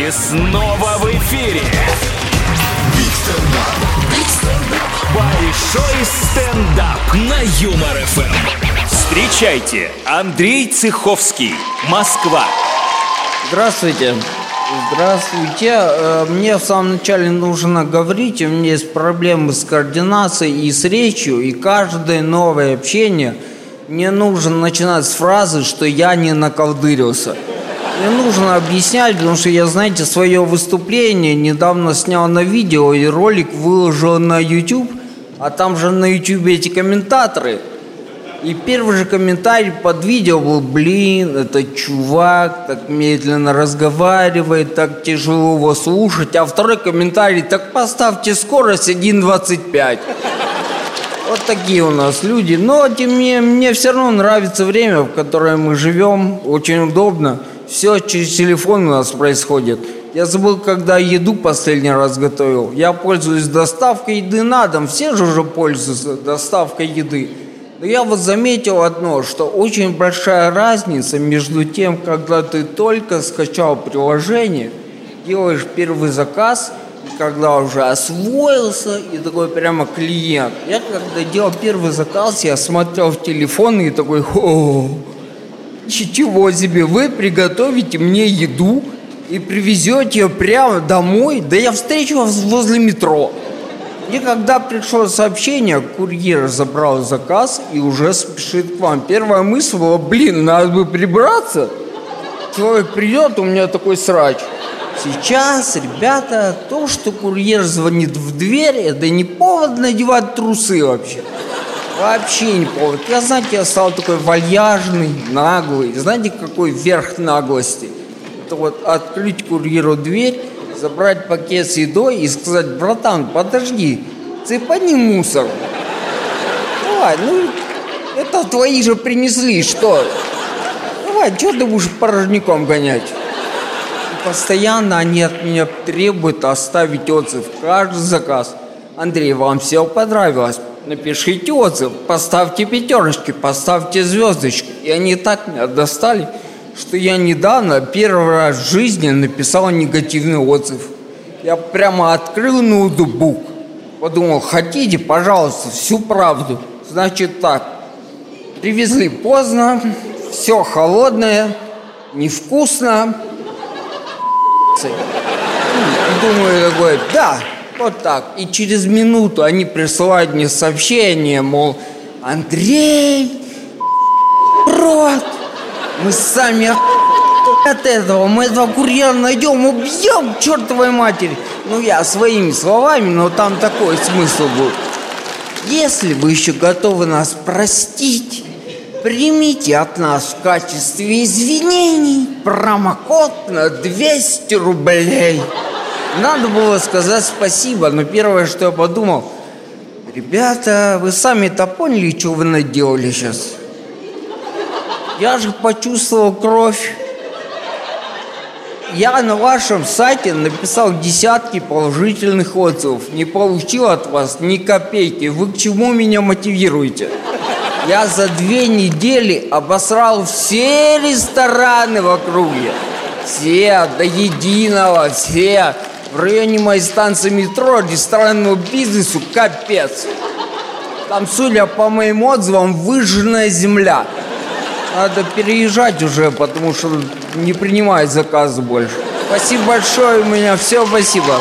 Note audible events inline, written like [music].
И снова в эфире. Большой стендап на Юмор ФМ. Встречайте, Андрей Цеховский, Москва. Здравствуйте. Здравствуйте. Э, Мне в самом начале нужно говорить, у меня есть проблемы с координацией и с речью, и каждое новое общение мне нужно начинать с фразы, что я не наколдырился. Мне нужно объяснять, потому что я, знаете, свое выступление недавно снял на видео и ролик выложил на YouTube, а там же на YouTube эти комментаторы – и первый же комментарий под видео был, блин, этот чувак так медленно разговаривает, так тяжело его слушать. А второй комментарий, так поставьте скорость 1.25. Вот такие у нас люди. Но тем не менее, мне все равно нравится время, в которое мы живем. Очень удобно. Все через телефон у нас происходит. Я забыл, когда еду последний раз готовил. Я пользуюсь доставкой еды на дом. Все же уже пользуются доставкой еды. Но я вот заметил одно, что очень большая разница между тем, когда ты только скачал приложение, делаешь первый заказ, и когда уже освоился, и такой прямо клиент. Я когда делал первый заказ, я смотрел в телефон и такой, о, чего себе, вы приготовите мне еду и привезете ее прямо домой, да я встречу вас возле метро. И когда пришло сообщение, курьер забрал заказ и уже спешит к вам. Первая мысль была, блин, надо бы прибраться. Человек придет, у меня такой срач. Сейчас, ребята, то, что курьер звонит в дверь, это не повод надевать трусы вообще. Вообще не повод. Я, знаете, я стал такой вальяжный, наглый. Знаете, какой верх наглости? Это вот открыть курьеру дверь забрать пакет с едой и сказать, братан, подожди, цепани мусор. Давай, ну, это твои же принесли, что? Давай, что ты будешь порожняком гонять? Постоянно они от меня требуют оставить отзыв. Каждый заказ. Андрей, вам все понравилось? Напишите отзыв, поставьте пятерочки, поставьте звездочки. И они так меня достали что я недавно первый раз в жизни написал негативный отзыв. Я прямо открыл ноутбук, подумал, хотите, пожалуйста, всю правду. Значит так, привезли поздно, все холодное, невкусно. [laughs] Думаю такой, да, вот так. И через минуту они присылают мне сообщение, мол, Андрей, рот, мы сами от этого. Мы этого курьера найдем, убьем чертовой матери. Ну, я своими словами, но там такой смысл будет. Если вы еще готовы нас простить, примите от нас в качестве извинений промокод на 200 рублей. Надо было сказать спасибо, но первое, что я подумал, ребята, вы сами-то поняли, что вы наделали сейчас? Я же почувствовал кровь. Я на вашем сайте написал десятки положительных отзывов. Не получил от вас ни копейки. Вы к чему меня мотивируете? Я за две недели обосрал все рестораны в округе. Все, до единого, все. В районе моей станции метро ресторанному бизнесу капец. Там, судя по моим отзывам, выжженная земля. Надо переезжать уже, потому что не принимает заказы больше. Спасибо большое, у меня все, спасибо.